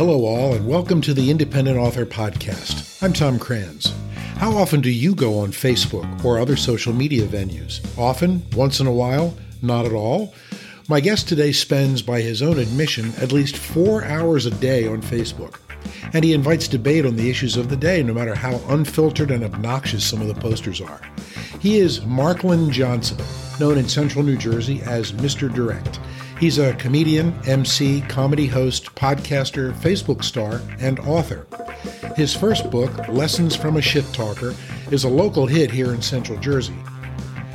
Hello, all, and welcome to the Independent Author Podcast. I'm Tom Kranz. How often do you go on Facebook or other social media venues? Often? Once in a while? Not at all? My guest today spends, by his own admission, at least four hours a day on Facebook. And he invites debate on the issues of the day, no matter how unfiltered and obnoxious some of the posters are. He is Marklyn Johnson, known in central New Jersey as Mr. Direct. He's a comedian, MC, comedy host, podcaster, Facebook star, and author. His first book, Lessons from a Shit Talker, is a local hit here in central Jersey.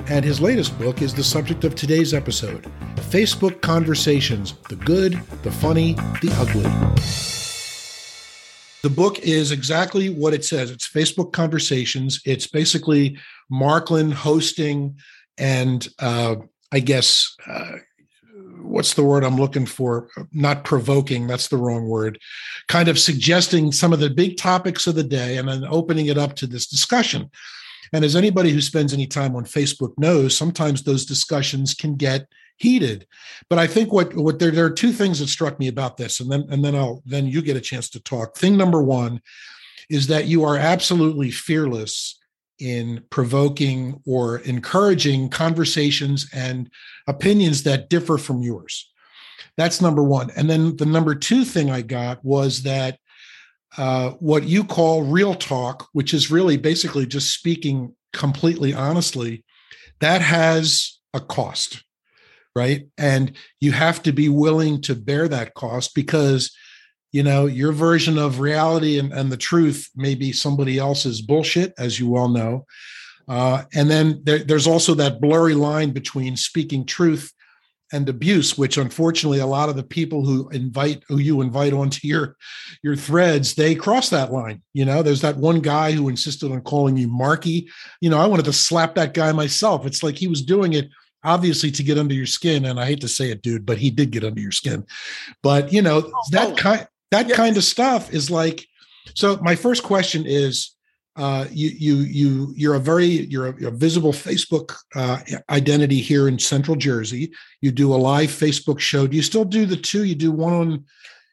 And his latest book is the subject of today's episode Facebook Conversations The Good, the Funny, the Ugly. The book is exactly what it says. It's Facebook Conversations. It's basically Marklyn hosting and uh, I guess uh, what's the word I'm looking for? Not provoking, that's the wrong word. Kind of suggesting some of the big topics of the day and then opening it up to this discussion. And as anybody who spends any time on Facebook knows, sometimes those discussions can get heated. But I think what what there, there are two things that struck me about this, and then and then I'll then you get a chance to talk. Thing number one is that you are absolutely fearless in provoking or encouraging conversations and opinions that differ from yours. That's number one. And then the number two thing I got was that uh, what you call real talk, which is really basically just speaking completely honestly, that has a cost, right? And you have to be willing to bear that cost because you know your version of reality and, and the truth may be somebody else's bullshit as you well know. Uh, and then there, there's also that blurry line between speaking truth and abuse which unfortunately a lot of the people who invite who you invite onto your your threads they cross that line you know? There's that one guy who insisted on calling you marky. You know i wanted to slap that guy myself. It's like he was doing it obviously to get under your skin and i hate to say it dude but he did get under your skin. But you know oh, that oh. kind that yes. kind of stuff is like so my first question is uh, you you you you're a very you're a, you're a visible Facebook uh, identity here in Central Jersey. You do a live Facebook show. Do you still do the two? You do one on you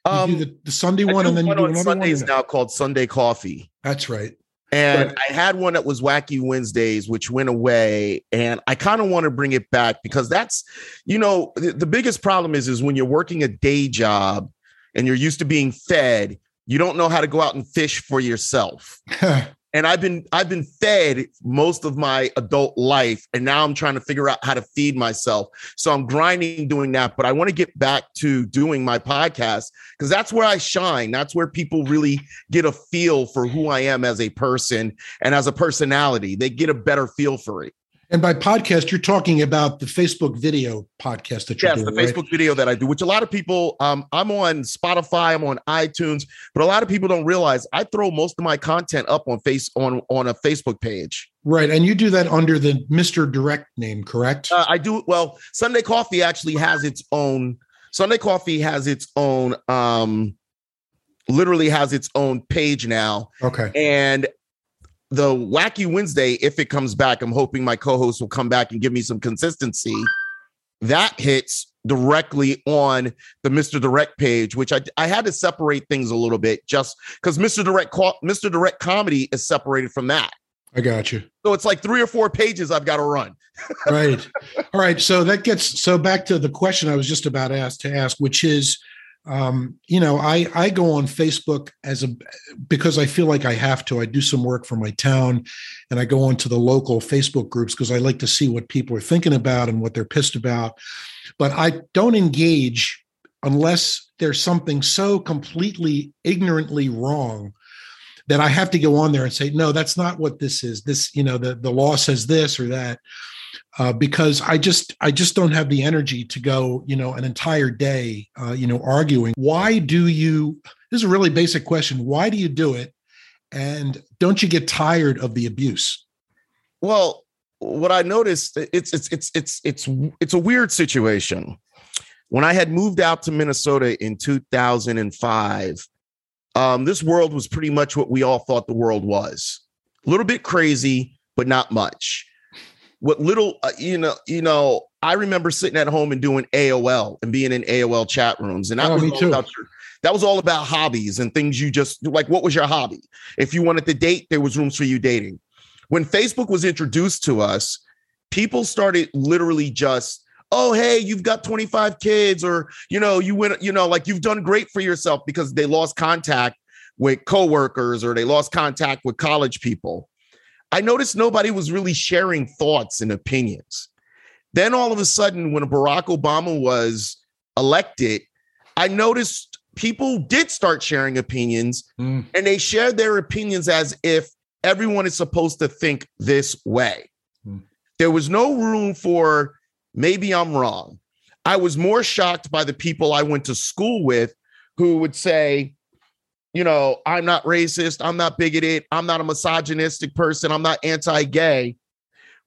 um, do the, the Sunday one, and then one you do another Sundays one. now called Sunday Coffee. That's right. And right. I had one that was Wacky Wednesdays, which went away. And I kind of want to bring it back because that's, you know, the, the biggest problem is is when you're working a day job and you're used to being fed, you don't know how to go out and fish for yourself. and I've been I've been fed most of my adult life and now I'm trying to figure out how to feed myself. So I'm grinding doing that, but I want to get back to doing my podcast cuz that's where I shine. That's where people really get a feel for who I am as a person and as a personality. They get a better feel for it. And by podcast, you're talking about the Facebook video podcast that you're yes, doing. the Facebook video that I do, which a lot of people, um, I'm on Spotify, I'm on iTunes, but a lot of people don't realize I throw most of my content up on face on on a Facebook page. Right, and you do that under the Mr. Direct name, correct? Uh, I do. Well, Sunday Coffee actually has its own. Sunday Coffee has its own. um literally has its own page now. Okay. And the wacky Wednesday, if it comes back, I'm hoping my co-host will come back and give me some consistency. That hits directly on the Mr. Direct page, which I, I had to separate things a little bit just because Mr. Direct Mr. Direct comedy is separated from that. I got you. So it's like three or four pages I've got to run. right. All right. So that gets so back to the question I was just about asked to ask, which is um, you know, I I go on Facebook as a because I feel like I have to. I do some work for my town, and I go onto the local Facebook groups because I like to see what people are thinking about and what they're pissed about. But I don't engage unless there's something so completely ignorantly wrong that I have to go on there and say, no, that's not what this is. This, you know, the the law says this or that uh, because I just I just don't have the energy to go you know an entire day uh, you know arguing. Why do you? This is a really basic question. Why do you do it? And don't you get tired of the abuse? Well, what I noticed it's it's it's it's it's it's a weird situation. When I had moved out to Minnesota in 2005, um, this world was pretty much what we all thought the world was. A little bit crazy, but not much what little uh, you know you know i remember sitting at home and doing aol and being in aol chat rooms and that oh, was all about your that was all about hobbies and things you just like what was your hobby? If you wanted to date there was rooms for you dating. When facebook was introduced to us people started literally just oh hey you've got 25 kids or you know you went you know like you've done great for yourself because they lost contact with coworkers or they lost contact with college people i noticed nobody was really sharing thoughts and opinions then all of a sudden when barack obama was elected i noticed people did start sharing opinions mm. and they shared their opinions as if everyone is supposed to think this way mm. there was no room for Maybe I'm wrong. I was more shocked by the people I went to school with who would say, you know, I'm not racist, I'm not bigoted, I'm not a misogynistic person, I'm not anti gay.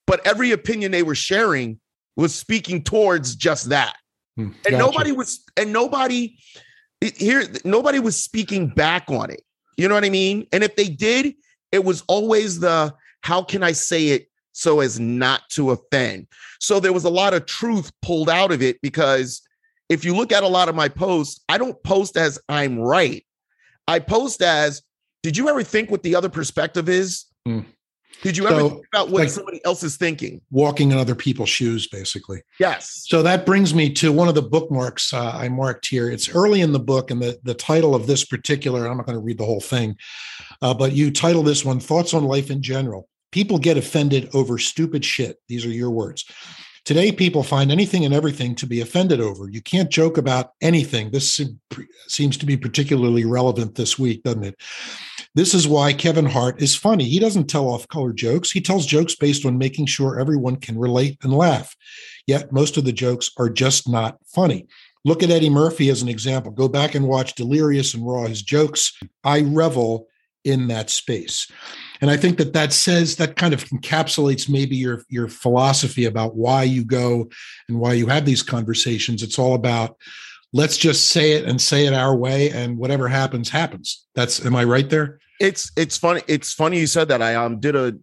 But every opinion they were sharing was speaking towards just that. Hmm, and gotcha. nobody was, and nobody here, nobody was speaking back on it. You know what I mean? And if they did, it was always the how can I say it so as not to offend. So there was a lot of truth pulled out of it because if you look at a lot of my posts, I don't post as I'm right. I post as, did you ever think what the other perspective is? Mm. Did you ever so, think about what like somebody else is thinking? Walking in other people's shoes, basically. Yes. So that brings me to one of the bookmarks uh, I marked here. It's early in the book, and the, the title of this particular, I'm not going to read the whole thing, uh, but you title this one Thoughts on Life in General. People get offended over stupid shit. These are your words. Today, people find anything and everything to be offended over. You can't joke about anything. This seems to be particularly relevant this week, doesn't it? This is why Kevin Hart is funny. He doesn't tell off color jokes, he tells jokes based on making sure everyone can relate and laugh. Yet, most of the jokes are just not funny. Look at Eddie Murphy as an example. Go back and watch Delirious and Raw, his jokes. I revel in that space. And i think that that says that kind of encapsulates maybe your your philosophy about why you go and why you have these conversations. It's all about let's just say it and say it our way and whatever happens happens. That's am i right there? It's it's funny it's funny you said that. I um did a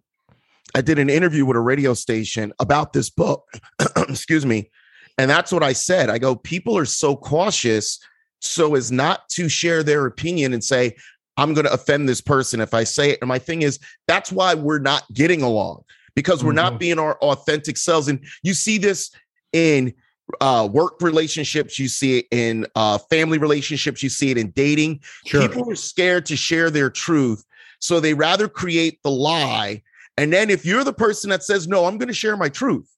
i did an interview with a radio station about this book excuse me and that's what i said. I go people are so cautious so as not to share their opinion and say I'm going to offend this person if I say it. And my thing is, that's why we're not getting along because we're mm-hmm. not being our authentic selves. And you see this in uh, work relationships, you see it in uh, family relationships, you see it in dating. Sure. People are scared to share their truth. So they rather create the lie. And then if you're the person that says, no, I'm going to share my truth,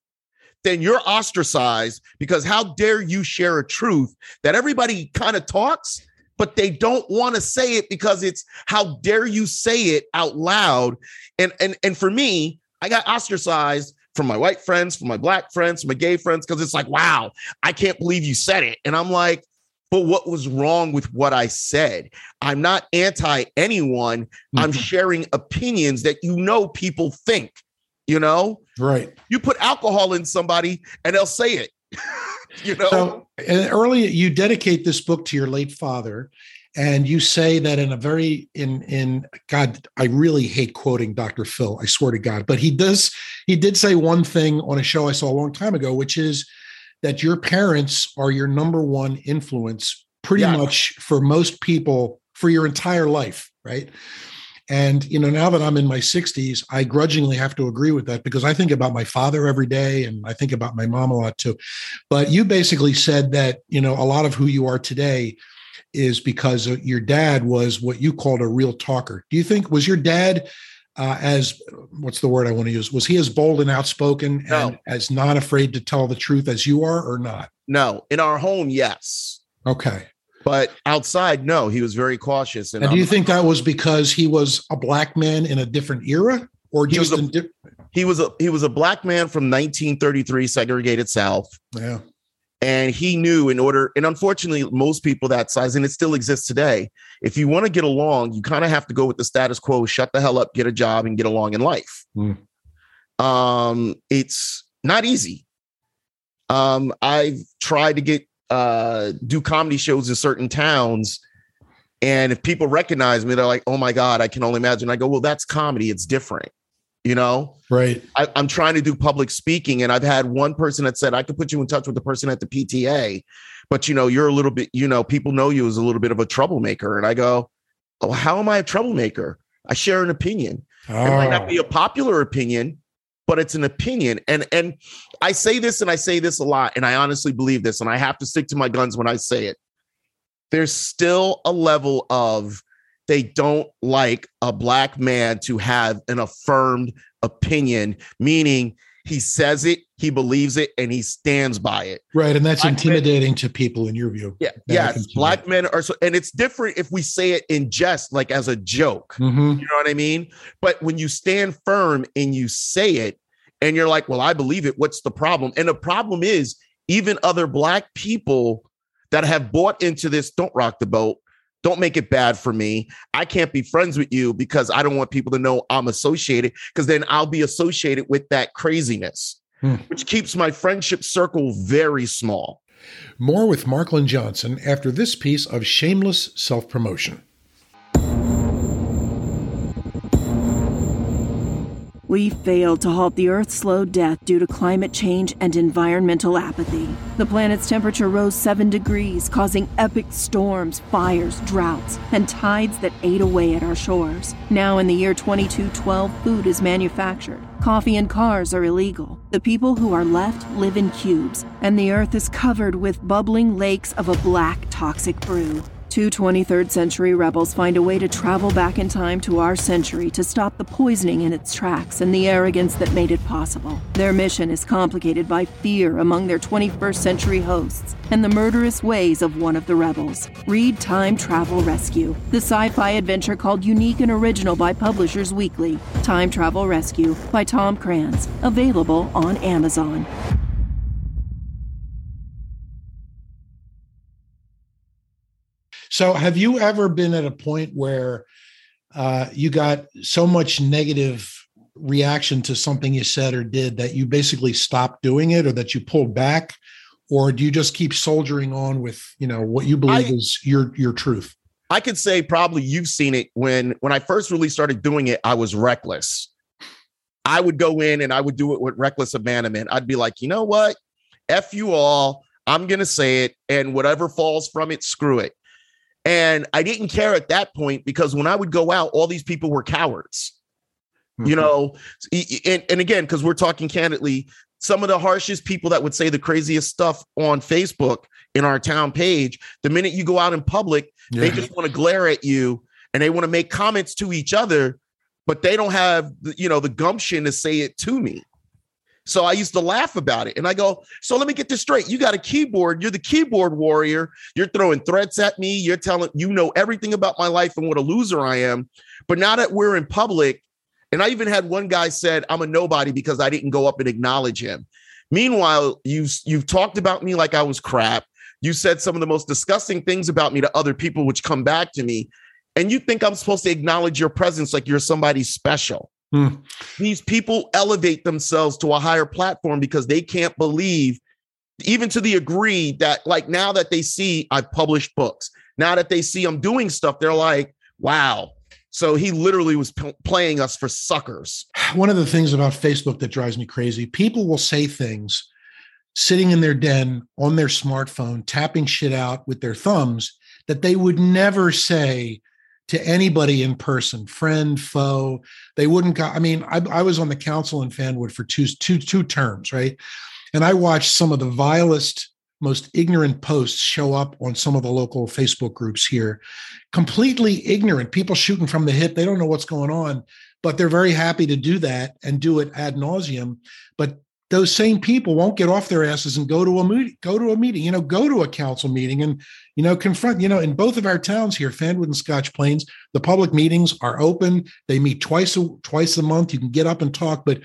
then you're ostracized because how dare you share a truth that everybody kind of talks but they don't want to say it because it's how dare you say it out loud. And and and for me, I got ostracized from my white friends, from my black friends, from my gay friends, because it's like, wow, I can't believe you said it. And I'm like, but what was wrong with what I said? I'm not anti anyone. Mm-hmm. I'm sharing opinions that you know people think, you know? Right. You put alcohol in somebody and they'll say it. you know. So early, you dedicate this book to your late father, and you say that in a very in in God, I really hate quoting Dr. Phil. I swear to God, but he does. He did say one thing on a show I saw a long time ago, which is that your parents are your number one influence, pretty yeah. much for most people for your entire life, right? And, you know, now that I'm in my 60s, I grudgingly have to agree with that because I think about my father every day and I think about my mom a lot too. But you basically said that, you know, a lot of who you are today is because your dad was what you called a real talker. Do you think, was your dad uh, as, what's the word I want to use? Was he as bold and outspoken no. and as not afraid to tell the truth as you are or not? No. In our home, yes. Okay. But outside, no, he was very cautious. And, and do you think that was because he was a black man in a different era, or just he was, a, di- he was a he was a black man from 1933, segregated South. Yeah, and he knew in order, and unfortunately, most people that size, and it still exists today. If you want to get along, you kind of have to go with the status quo, shut the hell up, get a job, and get along in life. Mm. Um, it's not easy. Um, I've tried to get uh, do comedy shows in certain towns. And if people recognize me, they're like, oh my God, I can only imagine. I go, well, that's comedy. It's different. You know? Right. I, am trying to do public speaking. And I've had one person that said, I could put you in touch with the person at the PTA. but you know, you're a little bit, you know, people know you as a little bit of a troublemaker. And I go, Oh, how am I a troublemaker? I share an opinion. Oh. It might not be a oh. popular opinion, but it's an opinion. And and I say this and I say this a lot, and I honestly believe this, and I have to stick to my guns when I say it. There's still a level of they don't like a black man to have an affirmed opinion, meaning he says it, he believes it, and he stands by it. Right. And that's black intimidating men, to people in your view. Yeah. Yes. Black men are so, and it's different if we say it in jest, like as a joke. Mm-hmm. You know what I mean? But when you stand firm and you say it, and you're like, well, I believe it. What's the problem? And the problem is, even other black people that have bought into this don't rock the boat don't make it bad for me. I can't be friends with you because I don't want people to know I'm associated because then I'll be associated with that craziness, hmm. which keeps my friendship circle very small. More with Marklyn Johnson after this piece of shameless self promotion. We failed to halt the Earth's slow death due to climate change and environmental apathy. The planet's temperature rose 7 degrees, causing epic storms, fires, droughts, and tides that ate away at our shores. Now, in the year 2212, food is manufactured. Coffee and cars are illegal. The people who are left live in cubes, and the Earth is covered with bubbling lakes of a black, toxic brew. Two 23rd century rebels find a way to travel back in time to our century to stop the poisoning in its tracks and the arrogance that made it possible. Their mission is complicated by fear among their 21st century hosts and the murderous ways of one of the rebels. Read Time Travel Rescue, the sci fi adventure called Unique and Original by Publishers Weekly. Time Travel Rescue by Tom Krantz, available on Amazon. So, have you ever been at a point where uh, you got so much negative reaction to something you said or did that you basically stopped doing it, or that you pulled back, or do you just keep soldiering on with you know what you believe I, is your your truth? I could say probably you've seen it when when I first really started doing it. I was reckless. I would go in and I would do it with reckless abandonment. I'd be like, you know what? F you all. I'm going to say it, and whatever falls from it, screw it. And I didn't care at that point because when I would go out, all these people were cowards. Mm-hmm. You know, and, and again, because we're talking candidly, some of the harshest people that would say the craziest stuff on Facebook in our town page, the minute you go out in public, yeah. they just want to glare at you and they want to make comments to each other, but they don't have, you know, the gumption to say it to me. So I used to laugh about it. And I go, so let me get this straight. You got a keyboard. You're the keyboard warrior. You're throwing threats at me. You're telling, you know everything about my life and what a loser I am. But now that we're in public, and I even had one guy said, I'm a nobody because I didn't go up and acknowledge him. Meanwhile, you've you've talked about me like I was crap. You said some of the most disgusting things about me to other people, which come back to me. And you think I'm supposed to acknowledge your presence like you're somebody special. Hmm. These people elevate themselves to a higher platform because they can't believe, even to the degree that, like, now that they see I've published books, now that they see I'm doing stuff, they're like, wow. So he literally was p- playing us for suckers. One of the things about Facebook that drives me crazy people will say things sitting in their den on their smartphone, tapping shit out with their thumbs that they would never say to anybody in person, friend, foe. They wouldn't. I mean, I, I was on the council in Fanwood for two, two, two terms, right? And I watched some of the vilest, most ignorant posts show up on some of the local Facebook groups here. Completely ignorant, people shooting from the hip. They don't know what's going on, but they're very happy to do that and do it ad nauseum. But those same people won't get off their asses and go to a go to a meeting, you know, go to a council meeting and, you know, confront, you know, in both of our towns here, Fanwood and Scotch Plains, the public meetings are open. They meet twice a twice a month. You can get up and talk, but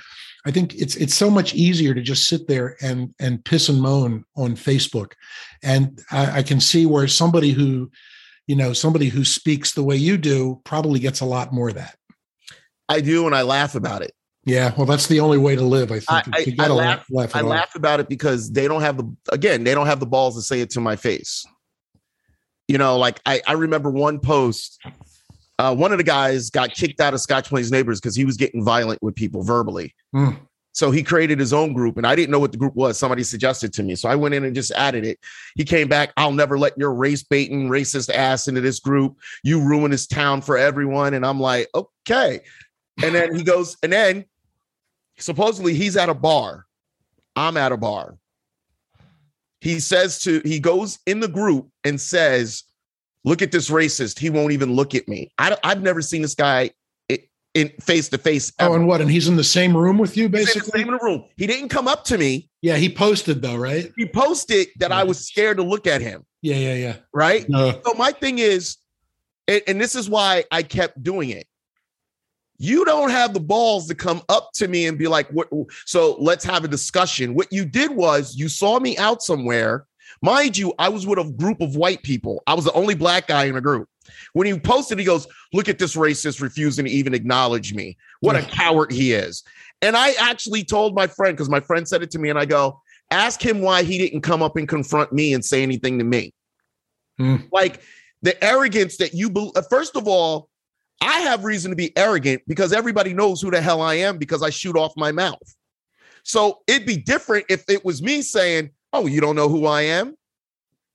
I think it's it's so much easier to just sit there and and piss and moan on Facebook. And I, I can see where somebody who, you know, somebody who speaks the way you do probably gets a lot more of that. I do, and I laugh about it. Yeah, well, that's the only way to live. I think. I, I, I laugh, laugh, I laugh about it because they don't have the again, they don't have the balls to say it to my face. You know, like I, I remember one post. Uh, one of the guys got kicked out of Scotch Plains Neighbors because he was getting violent with people verbally. Mm. So he created his own group, and I didn't know what the group was. Somebody suggested to me, so I went in and just added it. He came back. I'll never let your race baiting, racist ass into this group. You ruin this town for everyone. And I'm like, okay. And then he goes, and then supposedly he's at a bar. I'm at a bar. He says to, he goes in the group and says, look at this racist. He won't even look at me. I, I've never seen this guy in face to face. Oh, and what? And he's in the same room with you, basically. in the room. He didn't come up to me. Yeah, he posted though, right? He posted that I was scared to look at him. Yeah, yeah, yeah. Right. Uh-huh. So my thing is, and, and this is why I kept doing it. You don't have the balls to come up to me and be like, "What?" So let's have a discussion. What you did was you saw me out somewhere. Mind you, I was with a group of white people. I was the only black guy in a group. When he posted, he goes, Look at this racist refusing to even acknowledge me. What a coward he is. And I actually told my friend, because my friend said it to me, and I go, Ask him why he didn't come up and confront me and say anything to me. Hmm. Like the arrogance that you, be- uh, first of all, I have reason to be arrogant because everybody knows who the hell I am because I shoot off my mouth. So it'd be different if it was me saying, Oh, you don't know who I am?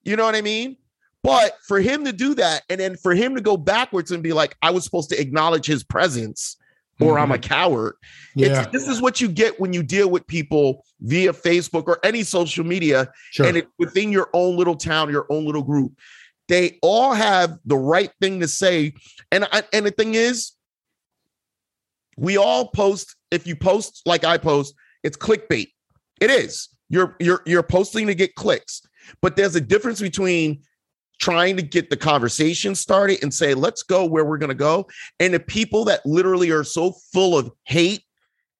You know what I mean? But for him to do that and then for him to go backwards and be like, I was supposed to acknowledge his presence or mm-hmm. I'm a mm-hmm. coward. Yeah. this is what you get when you deal with people via Facebook or any social media sure. and it, within your own little town, your own little group. They all have the right thing to say. And, and the thing is, we all post, if you post like I post, it's clickbait. It is. You're you're you're posting to get clicks. But there's a difference between trying to get the conversation started and say, let's go where we're going to go. And the people that literally are so full of hate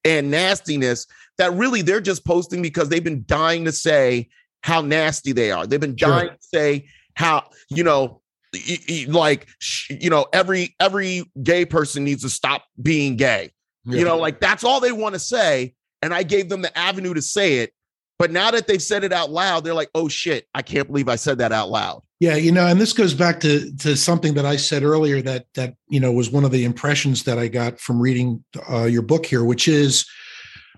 and nastiness that really they're just posting because they've been dying to say how nasty they are. They've been dying sure. to say how, you know, like you know every every gay person needs to stop being gay yeah. you know like that's all they want to say and i gave them the avenue to say it but now that they've said it out loud they're like oh shit i can't believe i said that out loud yeah, you know, and this goes back to to something that I said earlier that that you know was one of the impressions that I got from reading uh, your book here, which is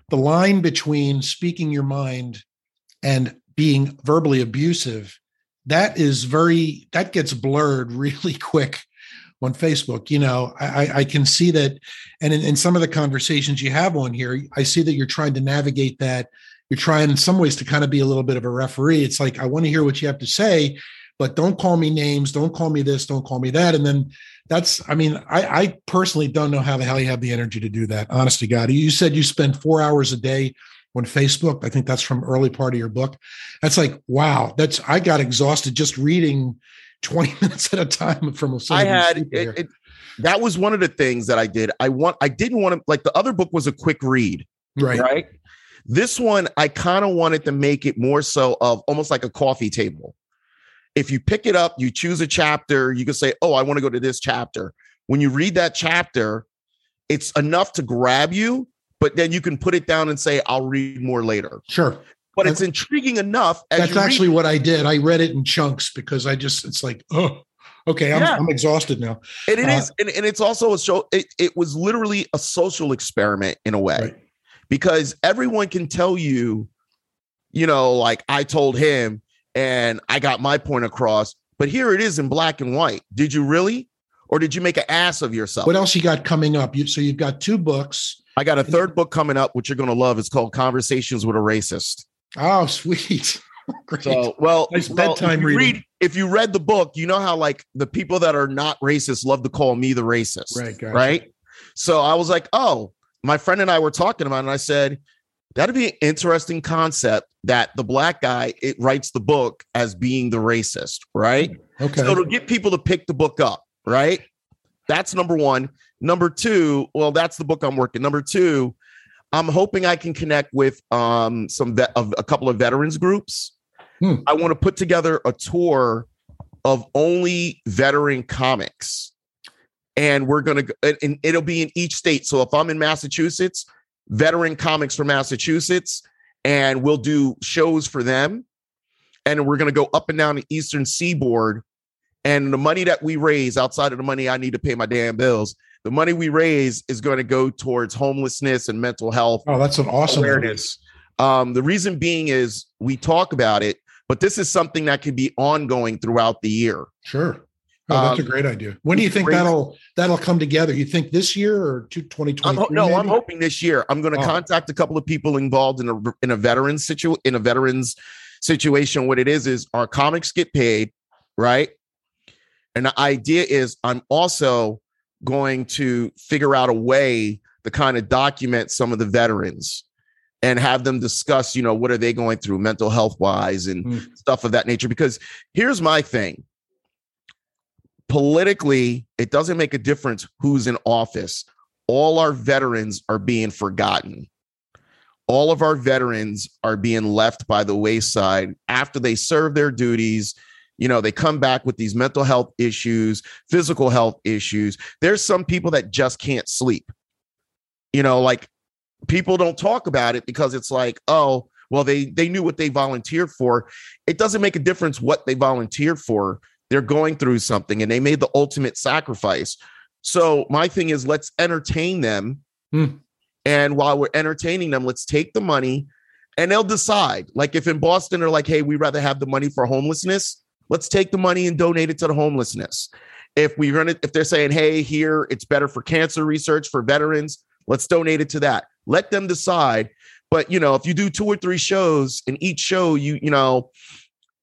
the line between speaking your mind and being verbally abusive. That is very that gets blurred really quick on Facebook. You know, I, I can see that, and in, in some of the conversations you have on here, I see that you're trying to navigate that. You're trying, in some ways, to kind of be a little bit of a referee. It's like I want to hear what you have to say but don't call me names, don't call me this, don't call me that. And then that's, I mean, I, I personally don't know how the hell you have the energy to do that. Honest to God, you said you spend four hours a day on Facebook. I think that's from early part of your book. That's like, wow, that's, I got exhausted just reading 20 minutes at a time from a I had it, it, that was one of the things that I did. I want, I didn't want to, like the other book was a quick read. Right. Right. This one, I kind of wanted to make it more so of almost like a coffee table if you pick it up, you choose a chapter, you can say, Oh, I want to go to this chapter. When you read that chapter, it's enough to grab you, but then you can put it down and say, I'll read more later. Sure. But it's intriguing enough. that's actually what I did. I read it in chunks because I just, it's like, oh, okay, I'm, yeah. I'm exhausted now. And it uh, is, and, and it's also a show, it, it was literally a social experiment in a way right. because everyone can tell you, you know, like I told him, and I got my point across. But here it is in black and white. Did you really? Or did you make an ass of yourself? What else you got coming up? You, so you've got two books. I got a third book coming up, which you're going to love. It's called Conversations with a Racist. Oh, sweet. Great. So, well, nice bedtime well, if read, if you read the book, you know how like the people that are not racist love to call me the racist. Right. Gotcha. Right. So I was like, oh, my friend and I were talking about it, and I said, that'd be an interesting concept that the black guy it writes the book as being the racist, right? Okay. So to get people to pick the book up, right? That's number one. Number two, well, that's the book I'm working. Number two, I'm hoping I can connect with um some vet, of a couple of veterans groups. Hmm. I want to put together a tour of only veteran comics. And we're going to, and it'll be in each state. So if I'm in Massachusetts, veteran comics from Massachusetts, and we'll do shows for them. And we're going to go up and down the Eastern Seaboard. And the money that we raise outside of the money I need to pay my damn bills, the money we raise is going to go towards homelessness and mental health Oh, that's an awesome awareness. Um, the reason being is we talk about it, but this is something that can be ongoing throughout the year. Sure. Oh, that's a Um, great idea. When do you think raise- that'll that'll come together? You think this year or two- I'm, 2023? ho- no, I'm hoping this year. I'm going to Oh. contact a couple of people involved in a in a veterans situ in a veterans situation. What it is is our comics get paid, right? And the idea is I'm also going to figure out a way to kind of document some of the veterans and have them discuss, you know, what are they going through mental health wise and Mm. stuff of that nature. Because here's my thing politically, it doesn't make a difference who's in office. All our veterans are being forgotten. All of our veterans are being left by the wayside after they serve their duties. You know, they come back with these mental health issues, physical health issues. There's some people that just can't sleep. You know, like people don't talk about it because it's like, oh, well, they they knew what they volunteered for. It doesn't make a difference what they volunteered for they're going through something and they made the ultimate sacrifice. So my thing is let's entertain them. Hmm. And while we're entertaining them, let's take the money and they'll decide. Like if in Boston they're like, hey, we rather have the money for homelessness, let's take the money and donate it to the homelessness. If we're gonna, if they're saying, hey, here it's better for cancer research for veterans, let's donate it to that. Let them decide. But you know, if you do two or three shows and each show you, you know,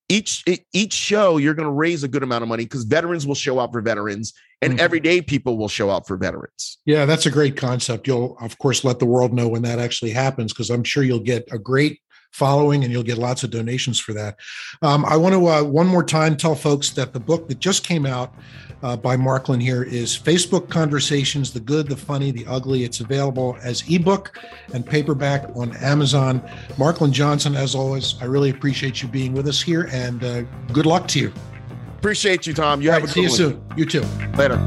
each each show you're going to raise a good amount of money because veterans will show up for veterans and Mhm. everyday people will show up for veterans Yeah, that's a great concept. You'll, of course, let the world know when that actually happens because I'm sure you'll get a great following and you'll get lots of donations for that. Um, I want to, uh, one more time, tell folks that the book that just came out uh, by Marklyn here is Facebook Conversations The Good, the Funny, the Ugly. It's available as ebook and paperback on Amazon. Marklyn Johnson, as always, I really appreciate you being with us here and uh, good luck to you. appreciate you tom you All have right, a see you one. soon. You too. later